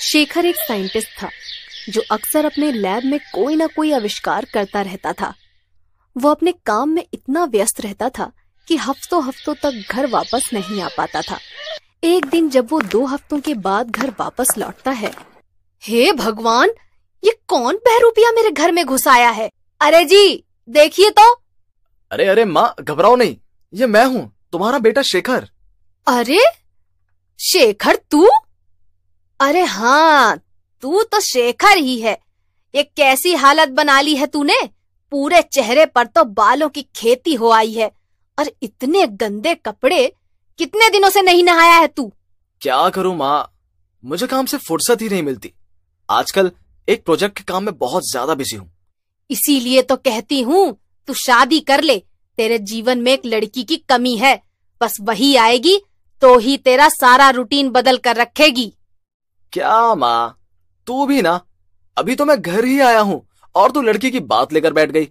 शेखर एक साइंटिस्ट था जो अक्सर अपने लैब में कोई ना कोई आविष्कार करता रहता था। वो अपने काम में इतना व्यस्त रहता था कि हफ्तों हफ्तों तक घर वापस नहीं आ पाता था। एक दिन जब वो दो हफ्तों के बाद घर वापस लौटता है हे भगवान ये कौन बहरूपिया मेरे घर में घुस आया है? अरे जी देखिए तो। अरे अरे माँ घबराओ नहीं ये मैं हूँ तुम्हारा बेटा शेखर। अरे शेखर तू? अरे हाँ तू तो शेखर ही है। ये कैसी हालत बना ली है तूने? पूरे चेहरे पर तो बालों की खेती हो आई है और इतने गंदे कपड़े कितने दिनों से नहीं नहाया है तू? क्या करूँ माँ? मुझे काम से फुर्सत ही नहीं मिलती। आजकल एक प्रोजेक्ट के काम में बहुत ज़्यादा बिज़ी हूँ। इसीलिए तो कहती हूँ तू शादी कर ले। तेरे जीवन में एक लड़की की कमी है। बस वही आएगी तो ही तेरा सारा रूटीन बदल कर रखेगी। क्या माँ? तू भी ना? अभी तो मैं घर ही आया हूँ, और तू लड़की की बात लेकर बैठ गई।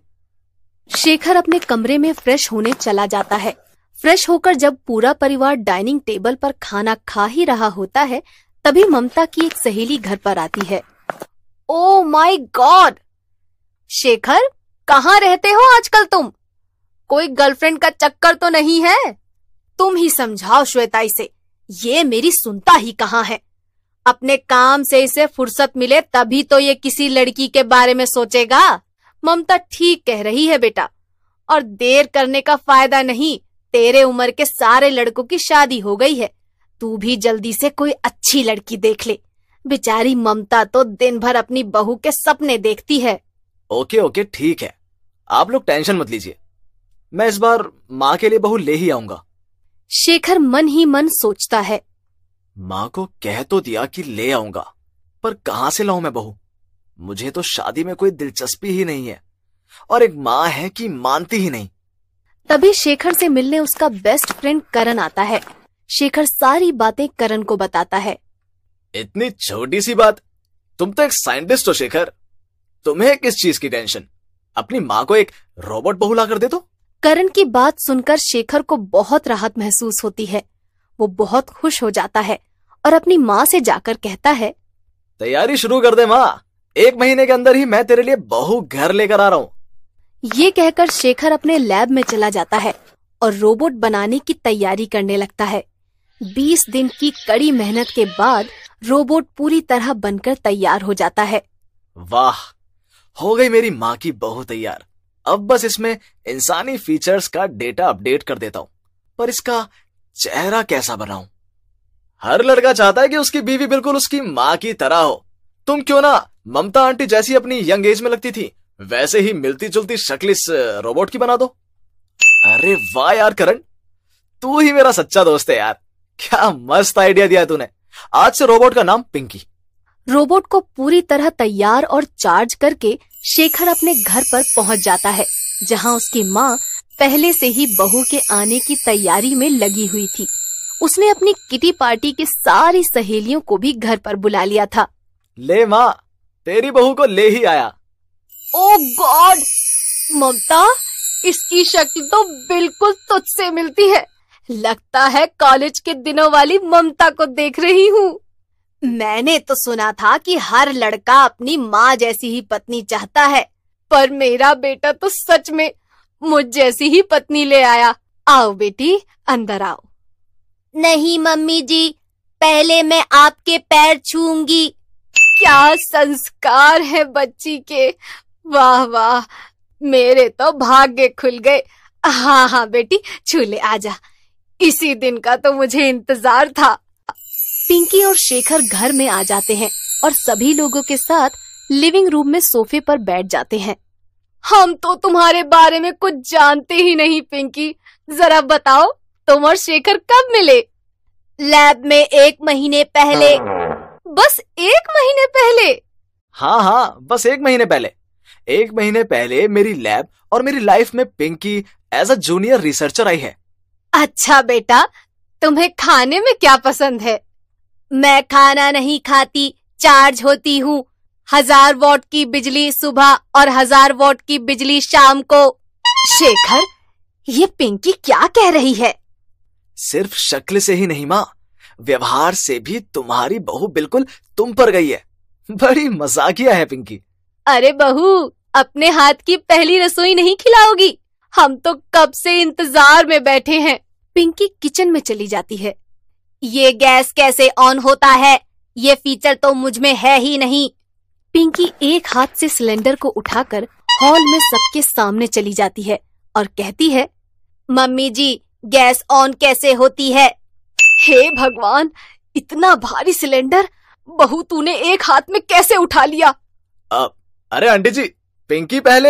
शेखर अपने कमरे में फ्रेश होने चला जाता है। फ्रेश होकर जब पूरा परिवार डाइनिंग टेबल पर खाना खा ही रहा होता है, तभी ममता की एक सहेली घर पर आती है। ओ माय गॉड शेखर, कहाँ रहते हो आजकल तुम? कोई गर्लफ्रेंड का चक्कर तो नहीं है? तुम ही समझाओ श्वेता इसे। ये मेरी सुनता ही कहाँ है? अपने काम से इसे फुर्सत मिले तभी तो ये किसी लड़की के बारे में सोचेगा। ममता ठीक कह रही है बेटा और देर करने का फ़ायदा नहीं तेरे उम्र के सारे लड़कों की शादी हो गई है। तू भी जल्दी से कोई अच्छी लड़की देख ले। बेचारी ममता तो दिन भर अपनी बहू के सपने देखती है। ओके ओके ठीक है। आप लोग टेंशन मत लीजिए। मैं इस बार माँ के लिए बहू ले ही आऊँगा। शेखर मन ही मन सोचता है। माँ को कह तो दिया कि ले आऊँगा पर कहाँ से लाऊं मैं बहू? मुझे तो शादी में कोई दिलचस्पी ही नहीं है और एक माँ है कि मानती ही नहीं। तभी शेखर से मिलने उसका बेस्ट फ्रेंड करण आता है। शेखर सारी बातें करण को बताता है। इतनी छोटी सी बात? तुम तो एक साइंटिस्ट हो शेखर। तुम्हें किस चीज़ की टेंशन अपनी माँ को एक रोबोट बहू ला कर दे दो करण की बात सुनकर शेखर को बहुत राहत महसूस होती है। वो बहुत खुश हो जाता है। और अपनी माँ से जाकर कहता है तैयारी शुरू कर दे माँ। एक महीने के अंदर ही मैं तेरे लिए बहु घर लेकर आ रहा हूँ। ये कहकर शेखर अपने लैब में चला जाता है और रोबोट बनाने की तैयारी करने लगता है। बीस दिन की कड़ी मेहनत के बाद रोबोट पूरी तरह बनकर तैयार हो जाता है। वाह हो गई मेरी माँ की बहू तैयार। अब बस इसमें इंसानी फीचर्स का डेटा अपडेट कर देता हूँ। पर इसका चेहरा कैसा बनाऊँ हर लड़का चाहता है कि उसकी बीवी बिल्कुल उसकी माँ की तरह हो। तुम क्यों ना ममता आंटी जैसी अपनी यंग एज में लगती थी, वैसे ही मिलती जुलती शक्ल इस रोबोट की बना दो। अरे वाह यार करण, तू ही मेरा सच्चा दोस्त है यार। क्या मस्त आइडिया दिया तूने। आज से रोबोट का नाम पिंकी रोबोट को पूरी तरह तैयार और चार्ज करके शेखर अपने घर पर पहुँच जाता है, जहाँ उसकी माँ पहले से ही बहू के आने की तैयारी में लगी हुई थी। उसने अपनी किटी पार्टी के सारी सहेलियों को भी घर पर बुला लिया था। ले माँ तेरी बहू को ले ही आया। ओ गॉड! ममता इसकी शक्ल तो बिल्कुल तुझसे मिलती है। लगता है कॉलेज के दिनों वाली ममता को देख रही हूँ। मैंने तो सुना था कि हर लड़का अपनी माँ जैसी ही पत्नी चाहता है पर मेरा बेटा तो सच में मुझ जैसी ही पत्नी ले आया। आओ बेटी अंदर आओ। नहीं, मम्मी जी। पहले मैं आपके पैर छूँगी। क्या संस्कार है बच्ची के। वाह वाह। मेरे तो भाग्य खुल गए। हाँ हाँ बेटी छूले आजा इसी दिन का तो मुझे इंतज़ार था। पिंकी और शेखर घर में आ जाते हैं और सभी लोगों के साथ लिविंग रूम में सोफे पर बैठ जाते हैं। हम तो तुम्हारे बारे में कुछ जानते ही नहीं, पिंकी। जरा बताओ तुम और शेखर कब मिले? लैब में एक महीने पहले। बस एक महीने पहले? हाँ हाँ बस एक महीने पहले। एक महीने पहले मेरी लैब और मेरी लाइफ में Pinky as a junior researcher आई है। अच्छा बेटा तुम्हें खाने में क्या पसंद है? मैं खाना नहीं खाती चार्ज होती हूँ। हज़ार वॉट की बिजली सुबह और हज़ार वॉट की बिजली शाम को। शेखर ये पिंकी क्या कह रही है? सिर्फ़ शक्ल से ही नहीं, माँ। व्यवहार से भी तुम्हारी बहू बिल्कुल तुम पर गई है। बड़ी मजाकिया है, पिंकी। अरे बहू, अपने हाथ की पहली रसोई नहीं खिलाओगी। हम तो कब से इंतज़ार में बैठे हैं। पिंकी किचन में चली जाती है। ये गैस कैसे ऑन होता है? ये फीचर तो मुझमें है ही नहीं। पिंकी एक हाथ से सिलेंडर को उठाकर हॉल में सबके सामने चली जाती है और कहती है, मम्मी जी गैस ऑन कैसे होती है? हे भगवान इतना भारी सिलेंडर बहू तूने एक हाथ में कैसे उठा लिया? अब अरे आंटी जी पिंकी पहले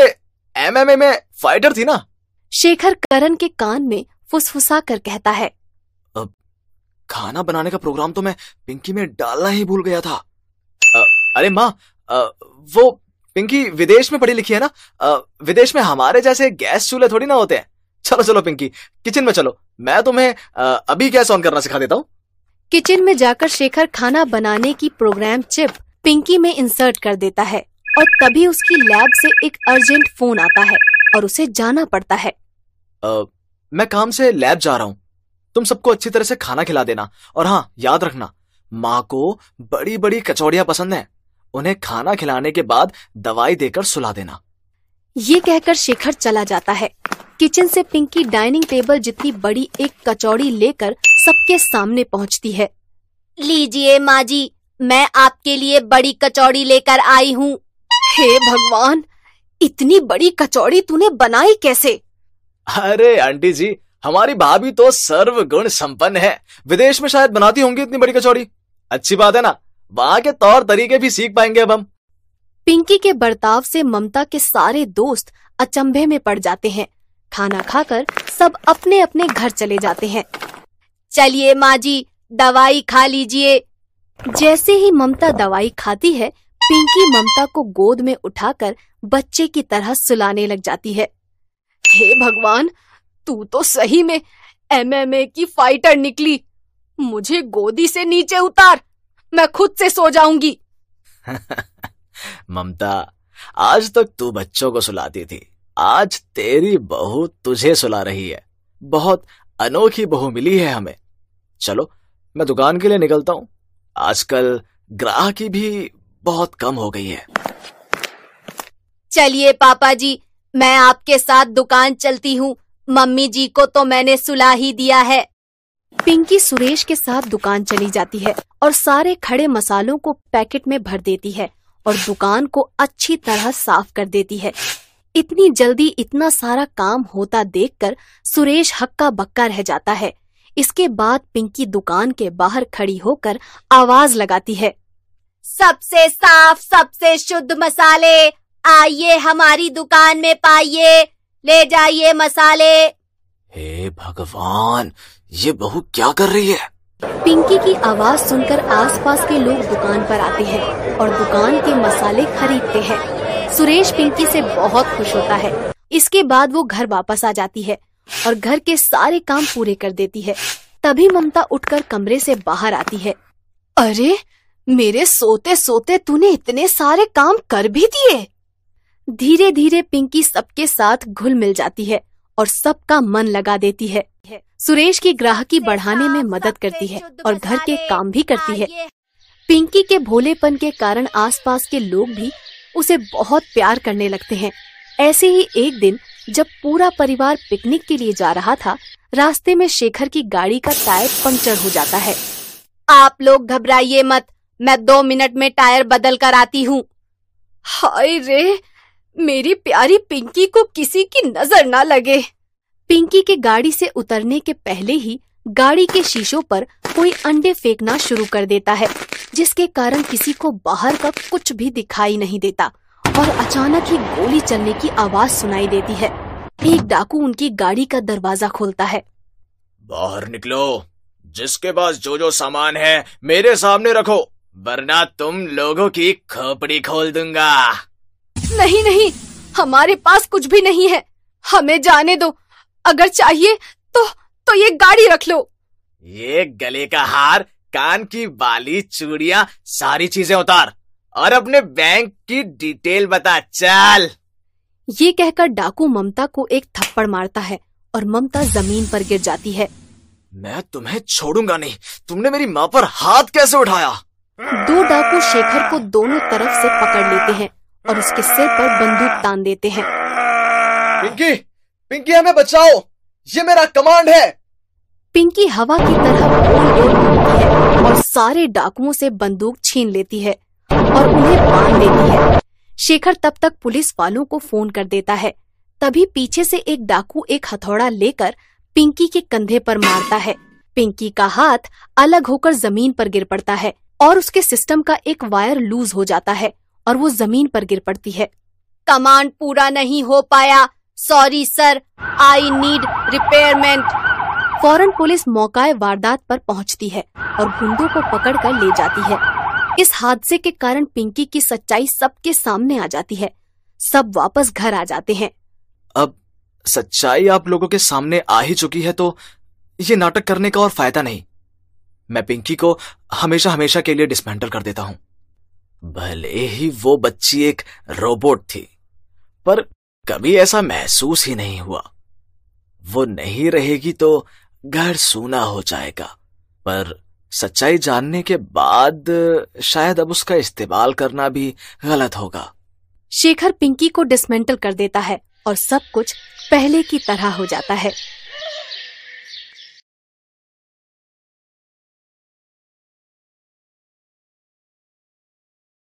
एमएमए में फाइटर थी ना? शेखर करण के कान में फुसफुसा कर कहता है। अब खाना बनाने का प्रोग्राम तो मैं पिंकी में डालना ही भूल गया था। अ, अरे माँ वो पिंकी विदेश में पढ़ी लिखी है ना? अ, विदेश में हमारे जैसे गैस चूल्हे थोड़ी ना होते हैं। चलो चलो पिंकी। किचन में चलो। मैं तुम्हें अभी गैस ऑन करना सिखा देता हूँ? किचन में जाकर शेखर खाना बनाने की प्रोग्राम चिप पिंकी में इंसर्ट कर देता है और तभी उसकी लैब से एक अर्जेंट फ़ोन आता है और उसे जाना पड़ता है। आ, मैं काम से लैब जा रहा हूँ। तुम सबको अच्छी तरह से खाना खिला देना। और हाँ याद रखना माँ को बड़ी बड़ी कचौड़ियाँ पसंद है। उन्हें खाना खिलाने के बाद दवाई देकर सुला देना। ये कहकर शेखर चला जाता है। किचन से पिंकी डाइनिंग टेबल जितनी बड़ी एक कचौड़ी लेकर सबके सामने पहुँचती है। लीजिए माँ जी मैं आपके लिए बड़ी कचौड़ी लेकर आई हूँ। हे भगवान इतनी बड़ी कचौड़ी तूने बनाई कैसे? अरे आंटी जी हमारी भाभी तो सर्व गुण संपन्न है। विदेश में शायद बनाती होंगी इतनी बड़ी कचौड़ी। अच्छी बात है ना वहाँ के तौर तरीके भी सीख पाएँगे अब हम। पिंकी के बर्ताव से ममता के सारे दोस्त अचंभे में पड़ जाते हैं। खाना खाकर सब अपने अपने घर चले जाते हैं। चलिए माँ जी दवाई खा लीजिए। जैसे ही ममता दवाई खाती है, पिंकी ममता को गोद में उठाकर बच्चे की तरह सुलाने लग जाती है। हे भगवान, तू तो सही में एमएमए की फाइटर निकली। मुझे गोदी से नीचे उतार, मैं खुद से सो जाऊँगी। ममता आज तक तू बच्चों को सुलाती थी। आज तेरी बहू तुझे सुला रही है। बहुत अनोखी बहू मिली है हमें। चलो मैं दुकान के लिए निकलता हूँ। आजकल ग्राहकी भी बहुत कम हो गई है। चलिए पापा जी मैं आपके साथ दुकान चलती हूँ। मम्मी जी को तो मैंने सुला ही दिया है। पिंकी सुरेश के साथ दुकान चली जाती है और सारे खड़े मसालों को पैकेट में भर देती है। और दुकान को अच्छी तरह साफ़ कर देती है। इतनी जल्दी इतना सारा काम होता देखकर सुरेश हक्का बक्का रह जाता है। इसके बाद पिंकी दुकान के बाहर खड़ी होकर आवाज़ लगाती है। सबसे साफ़ सबसे शुद्ध मसाले आइए हमारी दुकान में पाइए ले जाइए मसाले। हे भगवान ये बहू क्या कर रही है? पिंकी की आवाज़ सुनकर आसपास के लोग दुकान पर आते हैं और दुकान के मसाले खरीदते हैं। सुरेश पिंकी से बहुत खुश होता है। इसके बाद वो घर वापस आ जाती है और घर के सारे काम पूरे कर देती है। तभी ममता उठकर कमरे से बाहर आती है। अरे, मेरे सोते सोते तूने इतने सारे काम कर भी दिए। धीरे धीरे पिंकी सबके साथ घुल मिल जाती है और सबका मन लगा देती है। सुरेश की ग्राहकी बढ़ाने में मदद करती है और घर के काम भी करती है। पिंकी के भोलेपन के कारण आसपास के लोग भी उसे बहुत प्यार करने लगते हैं। ऐसे ही एक दिन जब पूरा परिवार पिकनिक के लिए जा रहा था रास्ते में शेखर की गाड़ी का टायर पंक्चर हो जाता है। आप लोग घबराइए मत मैं दो मिनट में टायर बदल कर आती हूँ। हाय रे मेरी प्यारी पिंकी को किसी की नज़र ना लगे। पिंकी के गाड़ी से उतरने के पहले ही गाड़ी के शीशों पर कोई अंडे फेंकना शुरू कर देता है, जिसके कारण किसी को बाहर का कुछ भी दिखाई नहीं देता और अचानक ही गोली चलने की आवाज़ सुनाई देती है। एक डाकू उनकी गाड़ी का दरवाज़ा खोलता है। बाहर निकलो। जिसके पास जो जो सामान है, मेरे सामने रखो, वरना तुम लोगों की खोपड़ी खोल दूँगा। नहीं नहीं हमारे पास कुछ भी नहीं है। हमें जाने दो। अगर चाहिए तो तो ये गाड़ी रख लो। ये गले का हार कान की बाली चूड़िया सारी चीज़ें उतार। और अपने बैंक की डिटेल बता चल। ये कहकर डाकू ममता को एक थप्पड़ मारता है और ममता ज़मीन पर गिर जाती है। मैं तुम्हें छोड़ूँगा नहीं। तुमने मेरी माँ पर हाथ कैसे उठाया? दो डाकू शेखर को दोनों तरफ़ से पकड़ लेते हैं। और उसके सिर पर बंदूक तान देते हैं। पिंकी पिंकी हमें बचाओ। ये मेरा कमांड है। पिंकी हवा की तरह है और सारे डाकुओं से बंदूक छीन लेती है और उन्हें बाँध देती है। शेखर तब तक पुलिस वालों को फ़ोन कर देता है। तभी पीछे से एक डाकू एक हथौड़ा लेकर पिंकी के कंधे पर मारता है। पिंकी का हाथ अलग होकर ज़मीन पर गिर पड़ता है और उसके सिस्टम का एक वायर लूज हो जाता है। और वो ज़मीन पर गिर पड़ती है। कमांड पूरा नहीं हो पाया। Sorry sir I need repairment फ़ौरन पुलिस मौकाए वारदात पर पहुँचती है और गुंडों को पकड़कर ले जाती है। इस हादसे के कारण पिंकी की सच्चाई सबके सामने आ जाती है। सब वापस घर आ जाते हैं। अब सच्चाई आप लोगों के सामने आ ही चुकी है तो ये नाटक करने का और फ़ायदा नहीं। मैं पिंकी को हमेशा हमेशा के लिए डिसमेंटल कर देता हूँ। भले ही वो बच्ची एक रोबोट थी, पर कभी ऐसा महसूस ही नहीं हुआ। वो नहीं रहेगी तो घर सूना हो जाएगा, पर सच्चाई जानने के बाद शायद अब उसका इस्तेमाल करना भी गलत होगा। शेखर पिंकी को डिसमेंटल कर देता है और सब कुछ पहले की तरह हो जाता है।